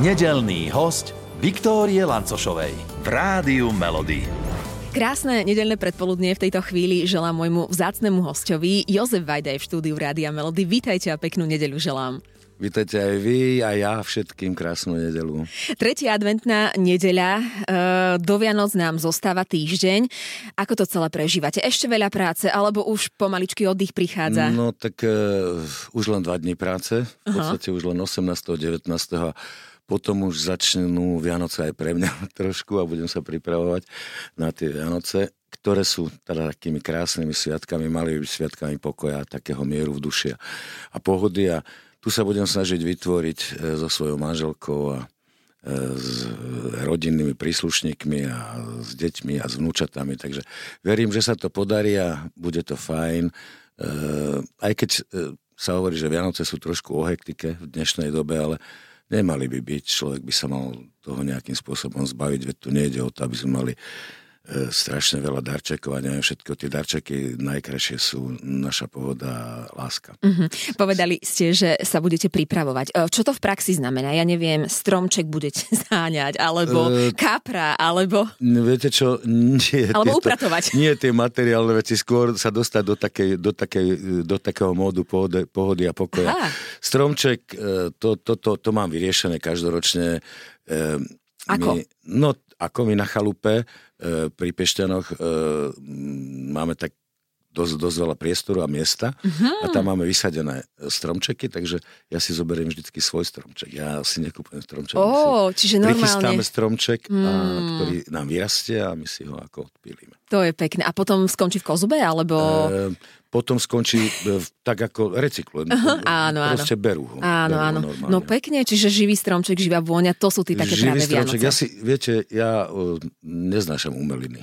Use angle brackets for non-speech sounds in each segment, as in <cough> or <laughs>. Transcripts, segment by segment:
Nedelný host Viktórie Lancošovej v Rádiu Melody. Krásne nedelné predpoludnie v tejto chvíli želám môjmu vzácnemu hostovi. Jozef Vajda je v štúdiu Rádia Melody. Vítajte a peknú nedeľu želám. Vítajte aj vy a ja všetkým krásnu nedelu. Tretia adventná nedeľa, e, do Vianoc nám zostáva týždeň. Ako to celé prežívate? Ešte veľa práce, alebo už pomaličky oddych prichádza? No tak uh, už len dva dní práce, v podstate Aha. už len 18. 19 potom už začnú Vianoce aj pre mňa <laughs> trošku a budem sa pripravovať na tie Vianoce, ktoré sú teda takými krásnymi sviatkami, malými sviatkami pokoja, takého mieru v duši a pohody a tu sa budem snažiť vytvoriť e, so svojou manželkou a e, s rodinnými príslušníkmi a s deťmi a s vnúčatami. Takže verím, že sa to podarí a bude to fajn. E, aj keď sa hovorí, že Vianoce sú trošku o hektike v dnešnej dobe, ale nemali by byť. Človek by sa mal toho nejakým spôsobom zbaviť, veď tu nejde o to, aby sme mali strašne veľa darčekov a neviem, všetko tie darčeky najkrajšie sú naša pohoda a láska. Mm-hmm. Povedali ste, že sa budete pripravovať. E, čo to v praxi znamená? Ja neviem, stromček budete <laughs> záňať, alebo e... kapra, alebo... Viete čo? Nie, alebo tieto, upratovať. <laughs> Nie tie materiálne veci, skôr sa dostať do, takej, do, takej, do takého módu pohody, pohody a pokoja. Aha. Stromček, e, to, to, to, to mám vyriešené každoročne. Ako? My, no, ako my na chalupe E, pri Pešťanoch e, máme tak dosť, dosť veľa priestoru a miesta uh-huh. a tam máme vysadené stromčeky, takže ja si zoberiem vždycky svoj stromček. Ja si nekúpujem stromček. Oh, čiže normálne. Prichystáme stromček, mm. a, hmm. ktorý nám vyrastie a my si ho ako odpílime. To je pekné. A potom skončí v kozube, alebo... E, potom skončí e, tak ako recyklujú. Uh-huh, <laughs> áno, Proste berú ho. Áno, berú áno. No pekne, čiže živý stromček, živá vôňa, to sú tí také živý práve stromček, Vianoce. Ja si, viete, ja uh, neznášam umeliny.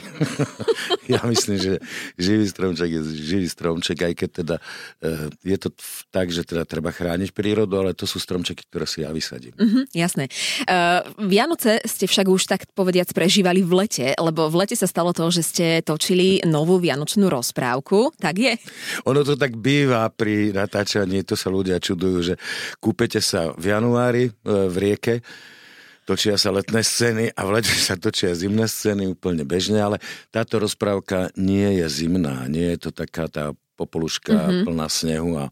<laughs> ja myslím, že živý stromček je živý stromček, aj keď teda uh, je to tak, že teda treba chrániť prírodu, ale to sú stromčeky, ktoré si ja vysadím. Uh-huh, jasné. Uh, Vianoce ste však už tak povediac prežívali v lete, lebo v lete sa stalo to, že ste točili novú vianočnú rozprávku, tak je? Ono to tak býva pri natáčaní, to sa ľudia čudujú, že kúpete sa v januári e, v rieke, točia sa letné scény a v lete sa točia zimné scény úplne bežne, ale táto rozprávka nie je zimná, nie je to taká tá popoluška mm-hmm. plná snehu a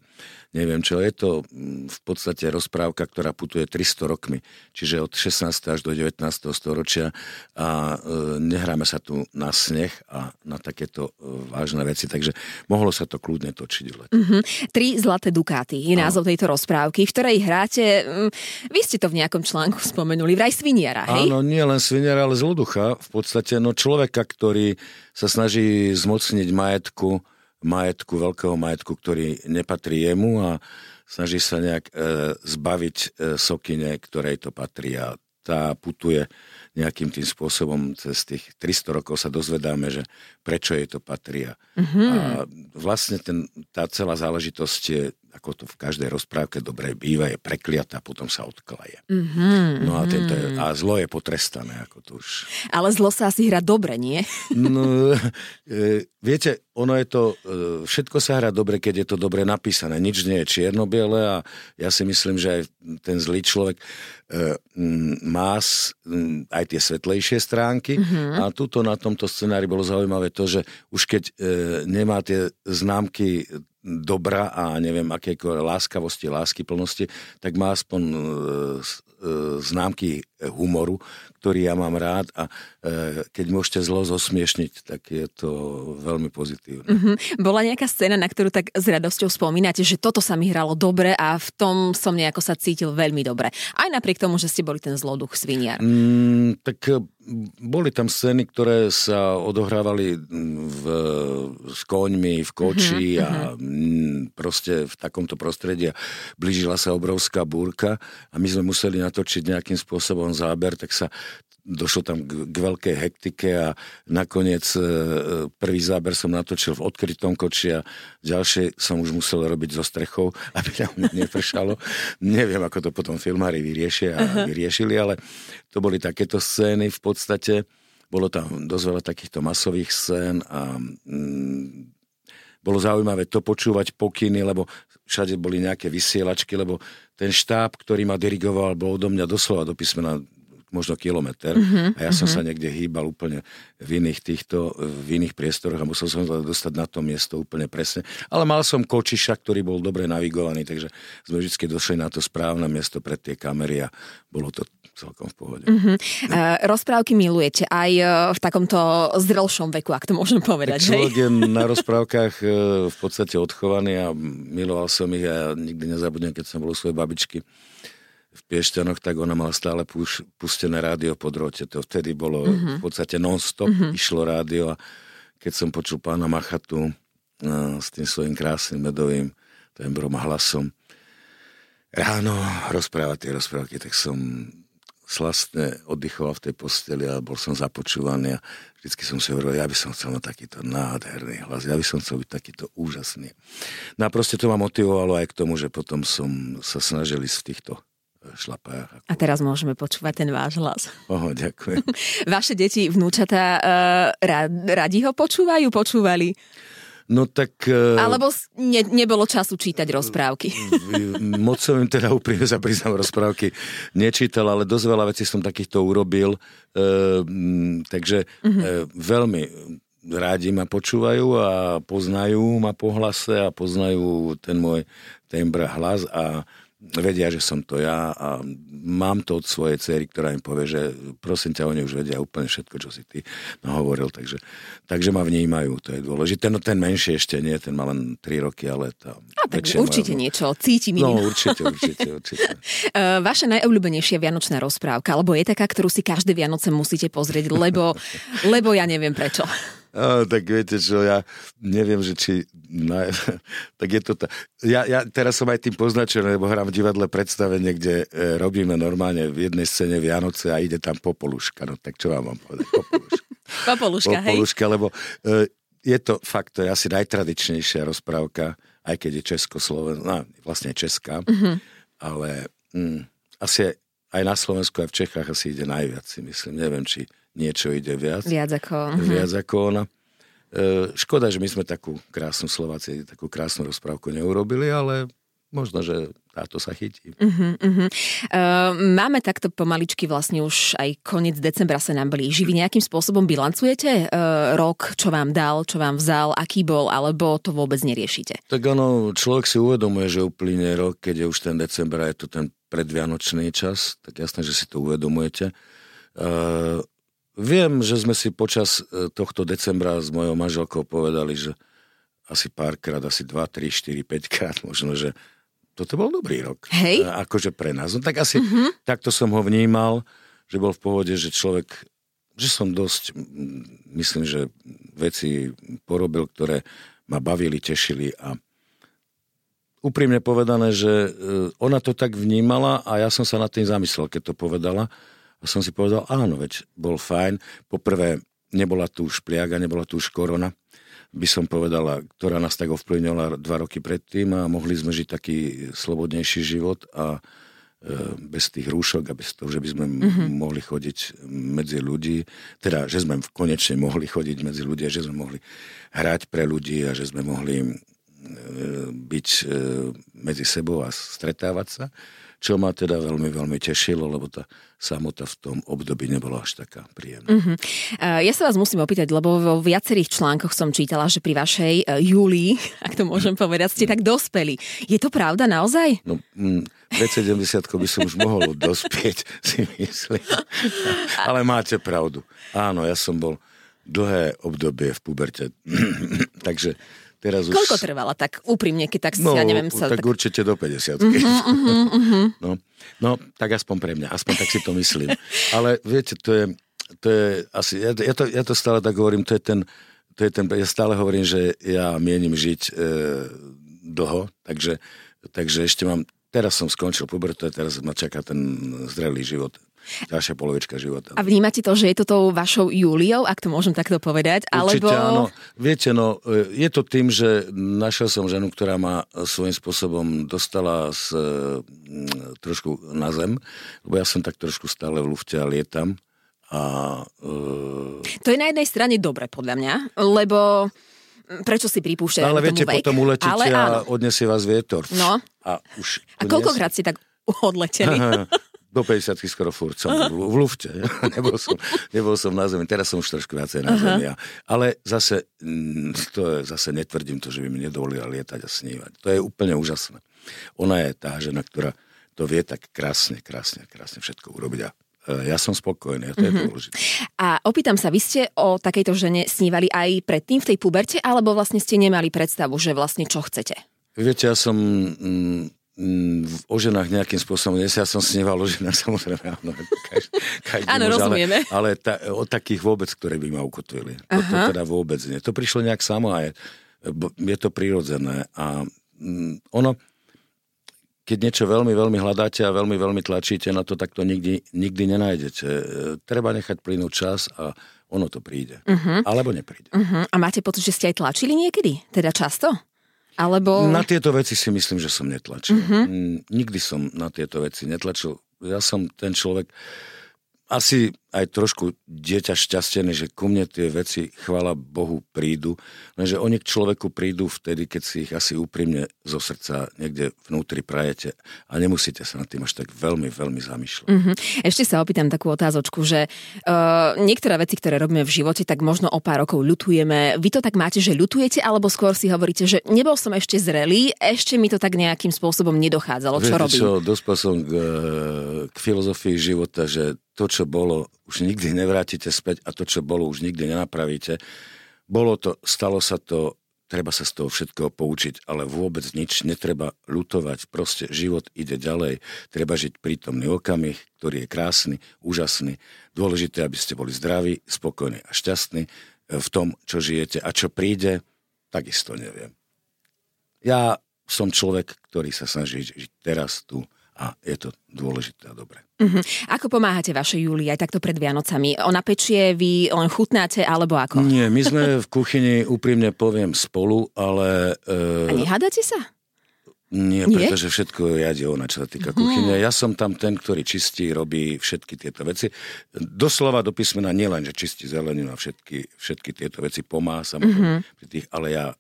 neviem čo. Je to mm, v podstate rozprávka, ktorá putuje 300 rokmi, čiže od 16. až do 19. storočia a e, nehráme sa tu na sneh a na takéto e, vážne veci, takže mohlo sa to kľudne točiť v lete. Mm-hmm. Tri zlaté dukáty je názov tejto rozprávky, v ktorej hráte, mm, vy ste to v nejakom článku spomenuli, vraj sviniera, hej? Áno, nie len sviniera, ale zloducha. V podstate no človeka, ktorý sa snaží zmocniť majetku majetku, veľkého majetku, ktorý nepatrí jemu a snaží sa nejak e, zbaviť e, sokine, ktorej to patrí a tá putuje nejakým tým spôsobom cez tých 300 rokov sa dozvedáme, že prečo jej to patrí. Mm-hmm. A vlastne ten, tá celá záležitosť je, ako to v každej rozprávke dobre býva, je prekliatá, potom sa odklaje. Mm-hmm. No a, tento je, a zlo je potrestané, ako to už. Ale zlo sa asi hrá dobre, nie? No, e, viete, ono je to, e, všetko sa hrá dobre, keď je to dobre napísané. Nič nie je čierno-biele a ja si myslím, že aj ten zlý človek e, má aj tie svetlejšie stránky mm-hmm. a tuto na tomto scenári bolo zaujímavé to, že už keď e, nemá tie známky dobra a neviem, aké láskavosti, lásky plnosti, tak má aspoň e, E, známky humoru, ktorý ja mám rád a e, keď môžete zlo zosmiešniť, tak je to veľmi pozitívne. Mm-hmm. Bola nejaká scéna, na ktorú tak s radosťou spomínate, že toto sa mi hralo dobre a v tom som nejako sa cítil veľmi dobre. Aj napriek tomu, že ste boli ten zloduch sviniar. Mm, tak boli tam scény, ktoré sa odohrávali v, s koňmi, v koči uh-huh, a uh-huh. proste v takomto prostredí. Blížila sa obrovská búrka a my sme museli natočiť nejakým spôsobom záber, tak sa došlo tam k, k veľkej hektike a nakoniec e, prvý záber som natočil v odkrytom koči a ďalšie som už musel robiť so strechou, <laughs> aby tam nepršalo. Neviem, ako to potom filmári vyriešia a uh-huh. vyriešili, ale to boli takéto scény v podstate. Bolo tam dosť veľa takýchto masových scén a mm, bolo zaujímavé to počúvať pokyny, lebo všade boli nejaké vysielačky, lebo ten štáb, ktorý ma dirigoval, bol odo mňa doslova do písmena možno kilometr uh-huh, a ja som uh-huh. sa niekde hýbal úplne v iných týchto, v iných priestoroch a musel som sa dostať na to miesto úplne presne. Ale mal som kočiša, ktorý bol dobre navigovaný, takže sme vždy došli na to správne miesto pred tie kamery a bolo to celkom v pohode. Uh-huh. Uh, rozprávky milujete aj uh, v takomto zrelšom veku, ak to môžem povedať. Tak človek je na rozprávkach uh, v podstate odchovaný a miloval som ich a nikdy nezabudnem, keď som bol u svojej babičky v Piešťanoch, tak ona mala stále puš, pustené rádio po drote. To vtedy bolo uh-huh. v podstate non-stop, uh-huh. išlo rádio a keď som počul pána Machatu no, s tým svojím krásnym medovým tembrom a hlasom ráno rozprávať tie rozprávky, tak som slastne oddychoval v tej posteli a bol som započúvaný a vždycky som si hovoril, ja by som chcel mať takýto nádherný hlas, ja by som chcel byť takýto úžasný. No a proste to ma motivovalo aj k tomu, že potom som sa snažil ísť v týchto šlapách. Ako... A teraz môžeme počúvať ten váš hlas. <laughs> Oho, ďakujem. <laughs> Vaše deti, vnúčatá, uh, radi ho počúvajú, počúvali? No tak... Uh, Alebo ne, nebolo času čítať rozprávky. <laughs> Moc som im teda úprimne sa priznám rozprávky nečítal, ale dosť veľa vecí som takýchto urobil. Uh, takže uh-huh. uh, veľmi rádi ma počúvajú a poznajú ma po hlase a poznajú ten môj tembr hlas a vedia, že som to ja a mám to od svojej cery, ktorá im povie, že prosím ťa, oni už vedia úplne všetko, čo si ty hovoril, takže, takže ma vnímajú, to je dôležité. No ten menší ešte nie, ten má len 3 roky, ale tá a tak určite má... niečo, cíti mi. No určite, určite, určite. uh, <laughs> vaša najobľúbenejšia vianočná rozprávka, alebo je taká, ktorú si každé Vianoce musíte pozrieť, lebo, lebo ja neviem prečo. A, <laughs> tak viete čo, ja neviem, že či... Na, <laughs> tak je to tá... Ja, ja teraz som aj tým poznačený, lebo hrám v divadle predstavenie, kde e, robíme normálne v jednej scéne Vianoce a ide tam Popoluška. No tak čo vám mám povedať? Popoluška. <laughs> Popoluška, hej. Popoluška, lebo e, je to fakt, to je asi najtradičnejšia rozprávka, aj keď je Československá, no, vlastne Česká, mm-hmm. ale mm, asi aj na Slovensku, aj v Čechách asi ide najviac, si myslím. Neviem, či niečo ide viac. Viac ako... Uh-huh. Viac ako ona. Škoda, že my sme takú krásnu Slováci, takú krásnu rozprávku neurobili, ale možno, že táto sa chytí. Uh-huh, uh-huh. Uh, máme takto pomaličky vlastne už aj koniec decembra sa nám blíži. Vy nejakým spôsobom bilancujete uh, rok, čo vám dal, čo vám vzal, aký bol, alebo to vôbec neriešite? Tak áno, človek si uvedomuje, že uplyne rok, keď je už ten december a je to ten predvianočný čas, tak jasné, že si to uvedomujete. Uh, Viem, že sme si počas e, tohto decembra s mojou manželkou povedali, že asi párkrát, asi 2, 3, 4, 5 krát možno, že toto bol dobrý rok. Hej. A akože pre nás. No tak asi uh-huh. takto som ho vnímal, že bol v pohode, že človek, že som dosť, myslím, že veci porobil, ktoré ma bavili, tešili a úprimne povedané, že e, ona to tak vnímala a ja som sa nad tým zamyslel, keď to povedala a som si povedal, áno, veď bol fajn. Poprvé, nebola tu už pliaga, nebola tu už korona, by som povedala, ktorá nás tak ovplyvnila dva roky predtým a mohli sme žiť taký slobodnejší život a e, bez tých rúšok a bez toho, že by sme mm-hmm. mohli chodiť medzi ľudí, teda, že sme konečne mohli chodiť medzi ľudí a že sme mohli hrať pre ľudí a že sme mohli e, byť e, medzi sebou a stretávať sa čo ma teda veľmi, veľmi tešilo, lebo tá samota v tom období nebola až taká príjemná. Uh-huh. Ja sa vás musím opýtať, lebo vo viacerých článkoch som čítala, že pri vašej uh, Júlii, <laughs> ak to môžem povedať, ste tak dospeli. Je to pravda naozaj? No, mm, 70 by som už mohol <laughs> dospieť, si myslím. <laughs> Ale máte pravdu. Áno, ja som bol dlhé obdobie v puberte. <clears throat> Takže Teraz už... Koľko trvala tak úprimne, keď tak si, no, ja neviem sa... tak, tak určite do 50 uh-huh, uh-huh, uh-huh. No, no, tak aspoň pre mňa, aspoň tak si to myslím. Ale viete, to je, to je asi, ja, ja, to, ja to stále tak hovorím, to je ten, to je ten, ja stále hovorím, že ja mienim žiť e, dlho, takže, takže ešte mám, teraz som skončil pubertu a teraz ma čaká ten zrelý život ďalšia polovička života. A vnímate to, že je to tou vašou Júliou, ak to môžem takto povedať? Určite alebo... áno. Viete, no, e, je to tým, že našiel som ženu, ktorá ma svojím spôsobom dostala z, mm, trošku na zem, lebo ja som tak trošku stále v lufte a lietam. A, uh... To je na jednej strane dobre, podľa mňa, lebo prečo si pripúšťať No, ale viete, vek? potom uletíte ale a odnesie vás vietor. No. A, už A koľkokrát ste tak <laughs> odleteli? <laughs> Do 50 skoro furt som v, v lufte. <laughs> nebol, som, nebol som na zemi. Teraz som už trošku viacej na zemi. a- Ale zase, mm, to je, zase netvrdím to, že by mi nedovolila lietať a snívať. To je úplne úžasné. Ona je tá žena, ktorá to vie tak krásne, krásne, krásne všetko urobiť. A e, ja som spokojný, to je dôležité. A opýtam sa, vy ste o takejto žene snívali aj predtým v tej puberte, alebo vlastne ste nemali predstavu, že vlastne čo chcete? Viete, ja som mm, o ženách nejakým spôsobom, dnes ja som sníval o ženách, <laughs> samozrejme, áno. Každý, každý Áno, muž, rozumieme. Ale, ale ta, o takých vôbec, ktoré by ma ukotvili. To, to teda vôbec nie. To prišlo nejak samo a je, je to prirodzené. A mm, ono, keď niečo veľmi, veľmi hľadáte a veľmi, veľmi tlačíte na to, tak to nikdy, nikdy nenájdete. E, Treba nechať plynúť čas a ono to príde. Uh-huh. Alebo nepríde. Uh-huh. A máte pocit, že ste aj tlačili niekedy? Teda často? Alebo... Na tieto veci si myslím, že som netlačil. Mm-hmm. Nikdy som na tieto veci netlačil. Ja som ten človek, asi aj trošku dieťa šťastený, že ku mne tie veci, chvála Bohu, prídu. Lenže oni k človeku prídu vtedy, keď si ich asi úprimne zo srdca niekde vnútri prajete a nemusíte sa nad tým až tak veľmi, veľmi zamýšľať. Mhm. Ešte sa opýtam takú otázočku, že uh, niektoré veci, ktoré robíme v živote, tak možno o pár rokov ľutujeme. Vy to tak máte, že ľutujete, alebo skôr si hovoríte, že nebol som ešte zrelý, ešte mi to tak nejakým spôsobom nedochádzalo, čo Viete robím. čo, dospel som k, k filozofii života, že to, čo bolo, už nikdy nevrátite späť a to, čo bolo, už nikdy nenapravíte. Bolo to, stalo sa to, treba sa z toho všetkého poučiť, ale vôbec nič netreba ľutovať. Proste život ide ďalej. Treba žiť prítomný okamih, ktorý je krásny, úžasný. Dôležité, aby ste boli zdraví, spokojní a šťastní v tom, čo žijete. A čo príde, takisto neviem. Ja som človek, ktorý sa snaží žiť teraz, tu a je to dôležité a dobré. Mhm. Ako pomáhate vašej Júlii aj takto pred Vianocami? Ona pečie, vy len chutnáte, alebo ako? Nie, my sme <laughs> v kuchyni, úprimne poviem, spolu, ale... A E, nehádate sa? nie, Nie? pretože všetko riadi ona, čo sa týka kuchyne. Ja som tam ten, ktorý čistí, robí všetky tieto veci. Doslova do písmena nielen, že čistí zeleninu a všetky, všetky tieto veci pomáha samozrejme pri tých, ale ja e,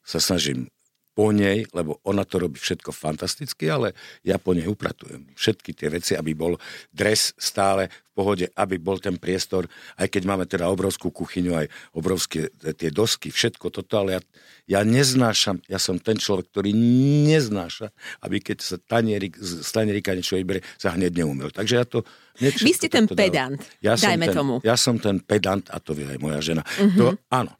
sa snažím po nej, lebo ona to robí všetko fantasticky, ale ja po nej upratujem. Všetky tie veci, aby bol dres stále v pohode, aby bol ten priestor, aj keď máme teda obrovskú kuchyňu, aj obrovské tie dosky, všetko toto, ale ja, ja neznášam, ja som ten človek, ktorý neznáša, aby keď sa tanierik, z tanierika niečo vybere, sa hneď neumel. Takže ja to... Vy ste ten pedant, Ja dajme ten, tomu. Ja som ten pedant, a to vie aj moja žena. To, áno,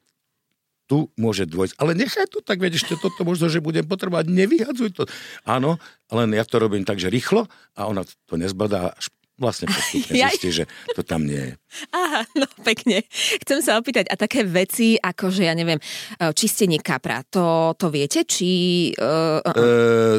tu môže dôjsť. Ale nechaj to tak, vieš, ešte toto možno, že budem potrebovať, nevyhadzuj to. Áno, len ja to robím tak, že rýchlo a ona to nezbadá až vlastne postupne <laughs> Jaj. zistí, že to tam nie je. Aha, no pekne. Chcem sa opýtať, a také veci, ako že ja neviem, e, čistenie kapra, to, to viete, či... Uh, uh, E,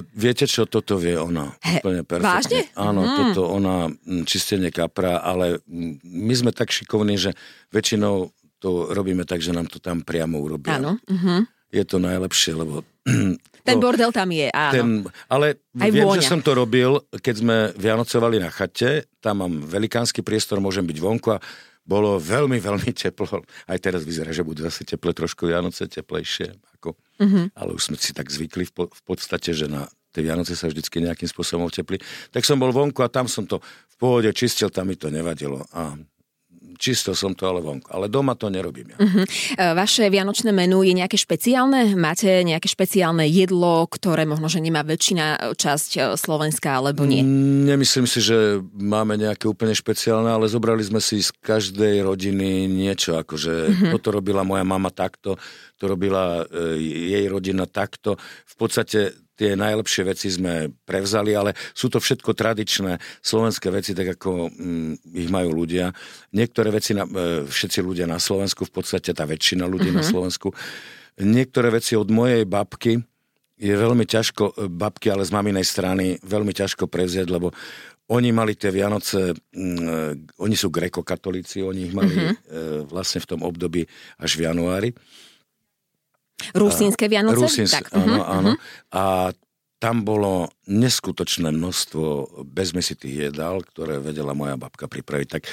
viete čo, toto vie ona. He, úplne perfektne. vážne? Áno, Mm. toto ona, čistenie kapra, ale my sme tak šikovní, že väčšinou to robíme tak, že nám to tam priamo urobia. áno. Uh-huh. Je to najlepšie, lebo... <clears throat> Ten to- bordel tam je, áno. Ten, ale Aj viem, vôňa. že som to robil, keď sme vianocovali na chate, tam mám velikánsky priestor, môžem byť vonku a bolo veľmi, veľmi <laughs> teplo. Aj teraz vyzerá, že budú zase teple trošku Vianoce, teplejšie. Ako, Mhm. Ale už sme si tak zvykli v, po- v podstate, že na tie Vianoce sa vždycky nejakým spôsobom tepli. Tak som bol vonku a tam som to v pohode čistil, tam mi to nevadilo. A čistil som to ale vonku. Ale doma to nerobím ja. Uh-huh. Vaše vianočné menu je nejaké špeciálne? Máte nejaké špeciálne jedlo, ktoré možno, že nemá väčšina časť e, Slovenska, alebo nie? Nemyslím si, že máme nejaké úplne špeciálne, ale zobrali sme si z každej rodiny niečo, akože mm-hmm. toto robila moja mama takto, to robila e, jej rodina takto. V podstate tie najlepšie veci sme prevzali, ale sú to všetko tradičné slovenské veci, tak ako mm, ich majú ľudia. Niektoré veci, na, e, všetci ľudia na Slovensku, v podstate tá väčšina ľudí mm-hmm. na Slovensku, niektoré veci od mojej babky, je veľmi ťažko, e, babky, ale z maminej strany, veľmi ťažko prevziať, lebo oni mali tie Vianoce, mm, oni sú grekokatolíci, oni ich mali mm-hmm. e, vlastne v tom období až v januári. Rusínske Vianoce? Rusins, tak. áno, áno. A tam bolo neskutočné množstvo bezmesitých jedál, ktoré vedela moja babka pripraviť. Tak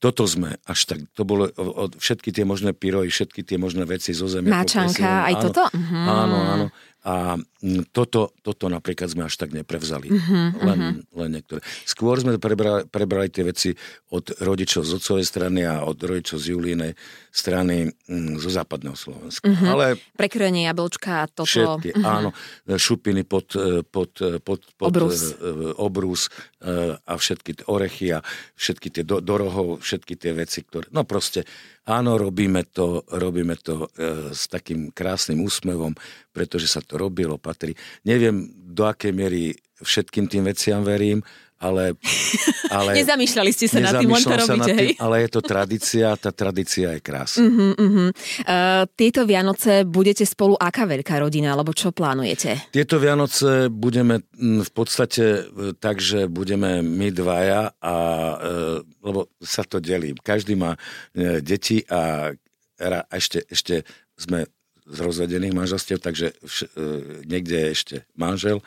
toto sme až tak, to bolo od, všetky tie možné pyrohy, všetky tie možné veci zo zemia. Máčanka, aj áno, toto? Mhm. Áno, áno. A mm, toto, toto napríklad sme až tak neprevzali. Uh-huh, len, uh-huh. len niektoré. Skôr sme prebrali, prebrali tie veci od rodičov z otcovej strany a od rodičov z Julínej strany mm, zo západného Slovenska. Uh-huh. Ale Prekrojenie jablčka, toto. Všetky, uh-huh. áno. Šupiny pod, pod, pod, pod obrus. obrus a všetky tie orechy a všetky tie do, do rohov, všetky tie veci, ktoré... No proste Áno, robíme to, robíme to e, s takým krásnym úsmevom, pretože sa to robilo, patrí. Neviem, do akej miery všetkým tým veciam verím, ale... ale <laughs> Nezamýšľali ste sa nad tým, len to robíte, tým, hej? Ale je to tradícia, tá tradícia je krásna. Uh-huh, uh-huh. Uh, tieto Vianoce budete spolu aká veľká rodina, alebo čo plánujete? Tieto Vianoce budeme v podstate e, tak, že budeme my dvaja, a, e, lebo sa to delí. Každý má e, deti a, a ešte, ešte sme z rozvedených manželstiev, takže vš, niekde je ešte manžel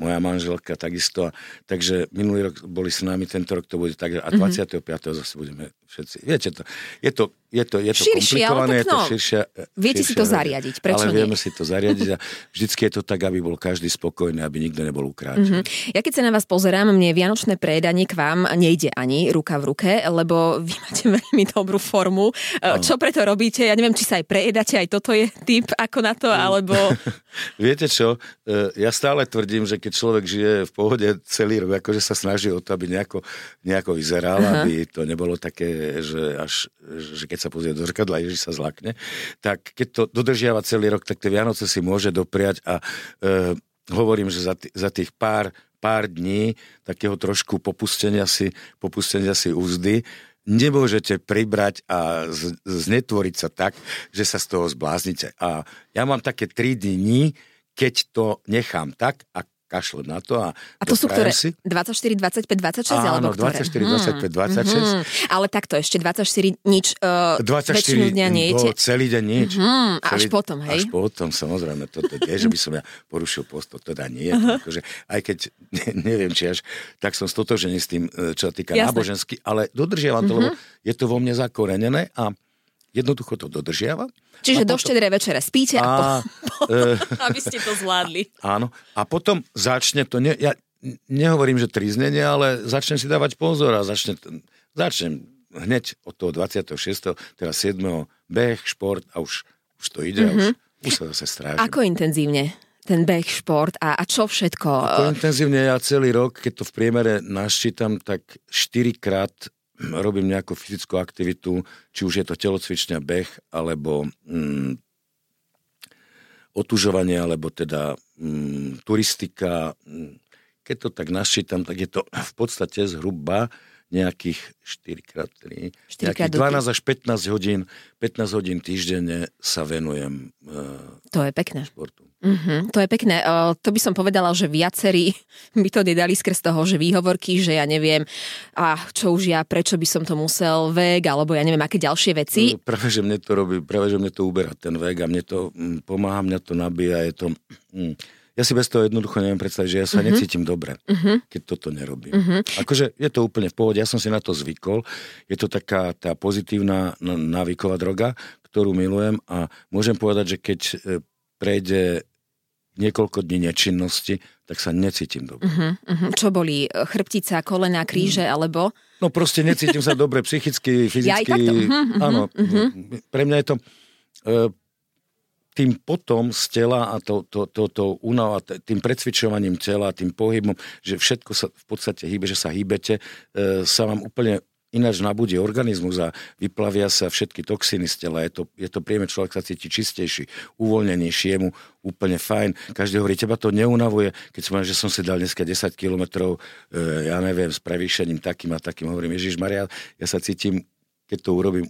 moja manželka takisto. Takže minulý rok boli s nami, tento rok to bude tak, a 25. Mm-hmm. zase budeme všetci. Viete to, je to, je to, je to širšie, komplikované, je to no, širšia, Viete širšia, si to zariadiť, prečo Ale nie? vieme si to zariadiť a vždycky je to tak, aby bol každý spokojný, aby nikto nebol ukráčaný. Mm-hmm. Ja keď sa na vás pozerám, mne Vianočné prejedanie k vám nejde ani ruka v ruke, lebo vy máte veľmi dobrú formu. Ano. Čo preto robíte? Ja neviem, či sa aj prejedate, aj toto je typ ako na to, alebo... <laughs> Viete čo, e, ja stále tvrdím, že keď človek žije v pohode celý rok, akože sa snaží o to, aby nejako, nejako vyzeral, uh-huh. aby to nebolo také že až, že keď sa pozrie do zrkadla, Ježiš sa zlakne, tak keď to dodržiava celý rok, tak tie Vianoce si môže dopriať a e, hovorím, že za, t- za tých pár, pár dní takého trošku popustenia si, popustenia si úzdy, nemôžete pribrať a z, znetvoriť sa tak, že sa z toho zbláznite. A ja mám také tri dní, keď to nechám tak a kašlem na to a A to sú ktoré? Si. 24, 25, 26? Áno, alebo ktoré? 24, 25, 26. Hmm. Ale takto ešte 24 nič, uh, 24 väčšinu dňa nejete? Celý deň nič. Hmm, celý, až potom, hej? Až potom, samozrejme. To, to je, že by som ja porušil post, to teda nie. Uh-huh. Akože, aj keď <laughs> ne, neviem, či až tak som stotožený s tým, e, čo sa týka Jasne. nábožensky, ale dodržiavam to, uh-huh. lebo je to vo mne zakorenené a jednoducho to dodržiavam. Čiže do štedrej večere spíte a, a potom, e, <laughs> aby ste to zvládli. Áno. A potom začne to, ne, ja nehovorím, že triznenie, ale začnem si dávať pozor a začne, začnem hneď od toho 26. teraz 7. beh, šport a už, už to ide mm-hmm. už, mhm. už sa zase strážim. Ako intenzívne? ten beh, šport a, a čo všetko? Ako intenzívne ja celý rok, keď to v priemere naščítam, tak 4 krát robím nejakú fyzickú aktivitu, či už je to telocvičňa, beh, alebo mm, otužovanie, alebo teda mm, turistika. Keď to tak naščítam, tak je to v podstate zhruba nejakých 4x3, 4 nejakých 12 až 15 hodín, 15 hodín týždenne sa venujem e, to je pekné. športu. Mm-hmm, to je pekné. Uh, to by som povedala, že viacerí <laughs> by to nedali skrz toho, že výhovorky, že ja neviem, a čo už ja, prečo by som to musel, vek, alebo ja neviem, aké ďalšie veci. No, práve, že mne to robí, práve, že mne to uberá ten vek a mne to mm, pomáha, mňa to nabíja, je to... Mm, ja si bez toho jednoducho neviem predstaviť, že ja sa uh-huh. necítim dobre, uh-huh. keď toto nerobím. Uh-huh. Akože je to úplne v pohode, ja som si na to zvykol, je to taká tá pozitívna návyková droga, ktorú milujem a môžem povedať, že keď e, prejde niekoľko dní nečinnosti, tak sa necítim dobre. Uh-huh, uh-huh. Čo boli? Chrbtica, kolena, kríže, uh alebo... No proste necítim sa dobre psychicky, fyzicky. Ja aj takto. Uh-huh, Áno, uh-huh. pre mňa je to... Uh, tým potom z tela a to, to, to, to unava, tým predsvičovaním tela, tým pohybom, že všetko sa v podstate hýbe, že sa hýbete, e, sa vám úplne ináč nabudí organizmus a vyplavia sa všetky toxiny z tela. Je to, je to príjemné, človek sa cíti čistejší, uvoľnenejší, je mu úplne fajn. Každý hovorí, teba to neunavuje, keď som že som si dal dneska 10 kilometrov, e, ja neviem, s prevýšením takým a takým. Hovorím, Ježiš Maria, ja sa cítim, keď to urobím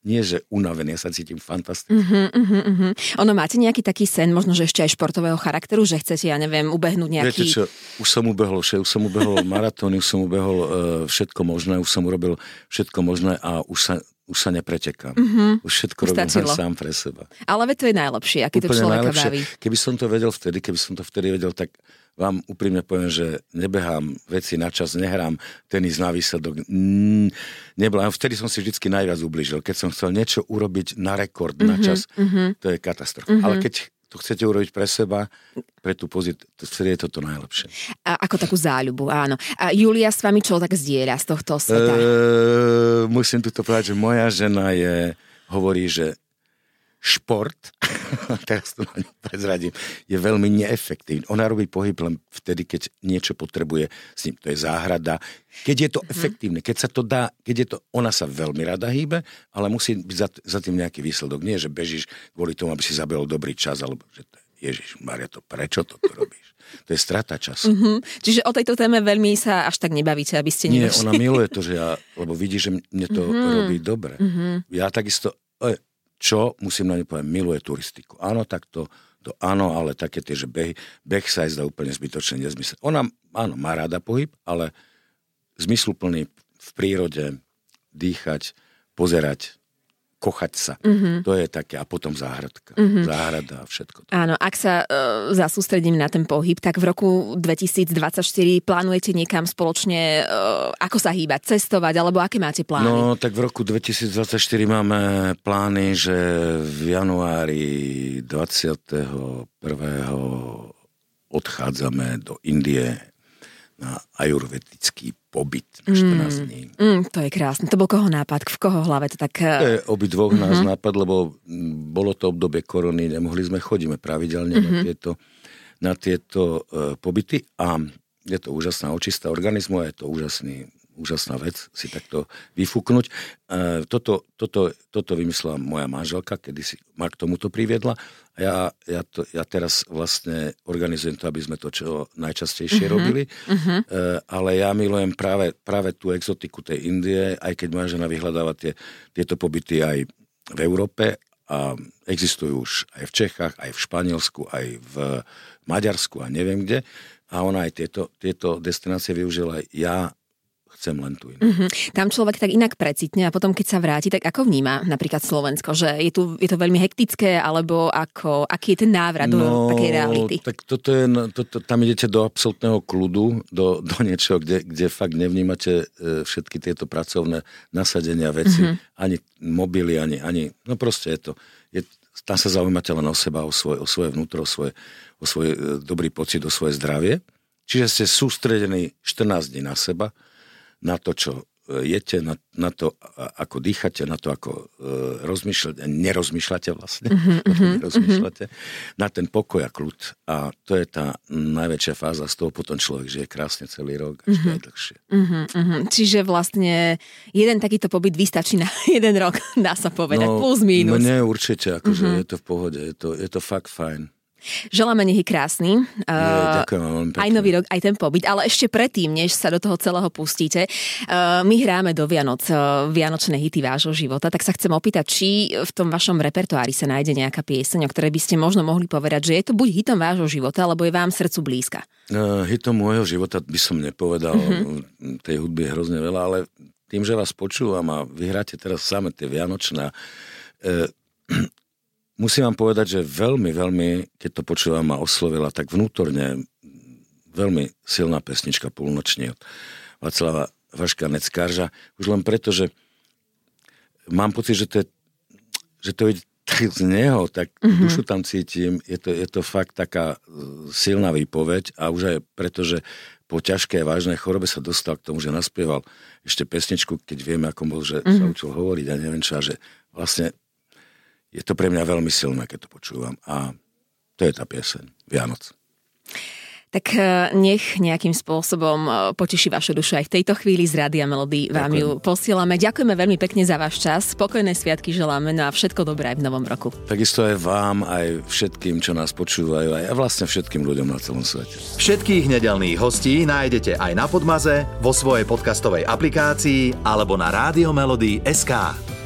nie že unavený, ja sa cítim fantasticky. Uh-huh, uh-huh, uh-huh. Ono máte nejaký taký sen, možno, že ešte aj športového charakteru, že chcete, ja neviem, ubehnúť nejaký... Viete čo, už som ubehol, už som ubehol <laughs> maratóny, už som ubehol uh, všetko možné, už som urobil všetko možné a už sa už sa nepretekám. Mm-hmm. Už všetko robím Stačilo. sám pre seba. Ale veď to je najlepšie, aký to človeka najlepšie. baví. Keby som to vedel vtedy, keby som to vtedy vedel, tak vám úprimne poviem, že nebehám veci na čas, nehrám tenis na výsledok. Mm. Vtedy som si vždy najviac ubližil. Keď som chcel niečo urobiť na rekord, mm-hmm, na čas, mm-hmm. to je katastrofa. Mm-hmm. Ale keď to chcete urobiť pre seba, pre tú pozit, vtedy je to to najlepšie. A ako takú záľubu, áno. A Julia s vami čo tak zdieľa z tohto sveta? E, musím tu to povedať, že moja žena je, hovorí, že šport, <laughs> teraz to prezradím, je veľmi neefektívny. Ona robí pohyb len vtedy, keď niečo potrebuje s ním. To je záhrada. Keď je to mm-hmm. efektívne, keď sa to dá, keď je to, ona sa veľmi rada hýbe, ale musí byť za, za tým nejaký výsledok. Nie, že bežíš kvôli tomu, aby si zabehol dobrý čas, alebo že to, Ježiš, Maria, to prečo to robíš? <laughs> To je strata času. Mm-hmm. Čiže o tejto téme veľmi sa až tak nebavíte, aby ste Nie, nedošli. ona miluje to, že ja, lebo vidí, že mne to mm-hmm. robí dobre. Mm-hmm. Ja takisto, e, čo musím na ňu povedať, miluje turistiku. Áno, tak to, to áno, ale také tie, že beh, beh sa jej zdá úplne zbytočne nezmysel. Ona, áno, má rada pohyb, ale zmysluplný v prírode, dýchať, pozerať, kochať sa. Mm-hmm. To je také. A potom záhradka. Mm-hmm. Záhrada a všetko. To. Áno, ak sa uh, zasústredím na ten pohyb, tak v roku 2024 plánujete niekam spoločne, uh, ako sa hýbať, cestovať, alebo aké máte plány? No, tak v roku 2024 máme plány, že v januári 21. odchádzame do Indie na ajurvedický pobyt na 14 dní. Mm, to je krásne. To bol koho nápad? V koho hlave to tak... Je obidvoch mm-hmm. nás nápad, lebo mm, bolo to obdobie korony, nemohli sme, chodíme pravidelne mm-hmm. na tieto, na tieto uh, pobyty a je to úžasná očista organizmu a je to úžasný, úžasná vec si takto vyfúknuť. Uh, toto, toto, toto vymyslela moja manželka, kedy si ma k tomuto priviedla a ja, ja, to, ja teraz vlastne organizujem to, aby sme to čo najčastejšie mm-hmm. robili, mm-hmm. Ale ja milujem práve, práve tú exotiku tej Indie, aj keď moja žena vyhľadáva tie, tieto pobyty aj v Európe a existujú už aj v Čechách, aj v Španielsku, aj v Maďarsku a neviem kde. A ona aj tieto, tieto destinácie využila. Ja chcem len tu inak. Mm-hmm. Tam človek tak inak precitne a potom, keď sa vráti, tak ako vníma napríklad Slovensko? Že je, tu, je to veľmi hektické, alebo ako, aký je ten návrat do no, takej reality? tak toto je, toto, tam idete do absolútneho kľudu, do, do niečoho, kde, kde fakt nevnímate e, všetky tieto pracovné nasadenia veci, mm-hmm. ani mobily, ani, ani, no proste je to, je, tam sa zaujímate len o seba, o svoje, o svoje vnútro, o svoje, o svoj e, dobrý pocit, o svoje zdravie. Čiže ste sústredení 14 dní na seba, na to, čo jete, na, na to, ako dýchate, na to, ako uh, rozmýšľate, nerozmýšľate vlastne, <laughs> mm-hmm, nerozmýšľate, na ten pokoj a kľud. A to je tá najväčšia fáza, z toho potom človek žije krásne celý rok, ešte mm-hmm. aj dlhšie. Mm-hmm, čiže vlastne jeden takýto pobyt vystačí na <laughs> jeden rok, dá sa povedať, no, plus mínus. Mne určite, akože mm-hmm. je to v pohode, je to, je to fakt fajn. Želáme, nech je krásny. Je, ďakujem vám veľmi pekne. Aj nový rok, aj ten pobyt, ale ešte predtým, než sa do toho celého pustíte, my hráme do Vianoc vianočné hity vášho života, tak sa chcem opýtať, či v tom vašom repertoári sa nájde nejaká pieseň, o ktorej by ste možno mohli povedať, že je to buď hitom vášho života, alebo je vám srdcu blízka. Uh, hitom môjho života by som nepovedal, uh-huh. tej hudby je hrozne veľa, ale tým, že vás počúvam a vy hráte teraz same tie vianočné, uh, musím vám povedať, že veľmi, veľmi, keď to počúvam, ma oslovila tak vnútorne veľmi silná pesnička Púlnočný od Václava Vaška Neckárža. Už len preto, že mám pocit, že to je, že to je tak z neho, tak mm-hmm. dušu tam cítim. Je to, je to fakt taká silná výpoveď a už aj preto, že po ťažkej vážnej chorobe sa dostal k tomu, že naspieval ešte pesničku, keď vieme, ako bol, že mm-hmm. sa učil hovoriť a neviem čo, a že vlastne je to pre mňa veľmi silné, keď to počúvam. A to je tá pieseň Vianoc. Tak e, nech nejakým spôsobom e, poteší vašu dušu aj v tejto chvíli z Rádia Melody. Vám Ďakujem. ju posielame. Ďakujeme veľmi pekne za váš čas. Spokojné sviatky želáme no a všetko dobré aj v novom roku. Takisto aj vám, aj všetkým, čo nás počúvajú, aj a vlastne všetkým ľuďom na celom svete. Všetkých nedelných hostí nájdete aj na Podmaze, vo svojej podcastovej aplikácii alebo na SK.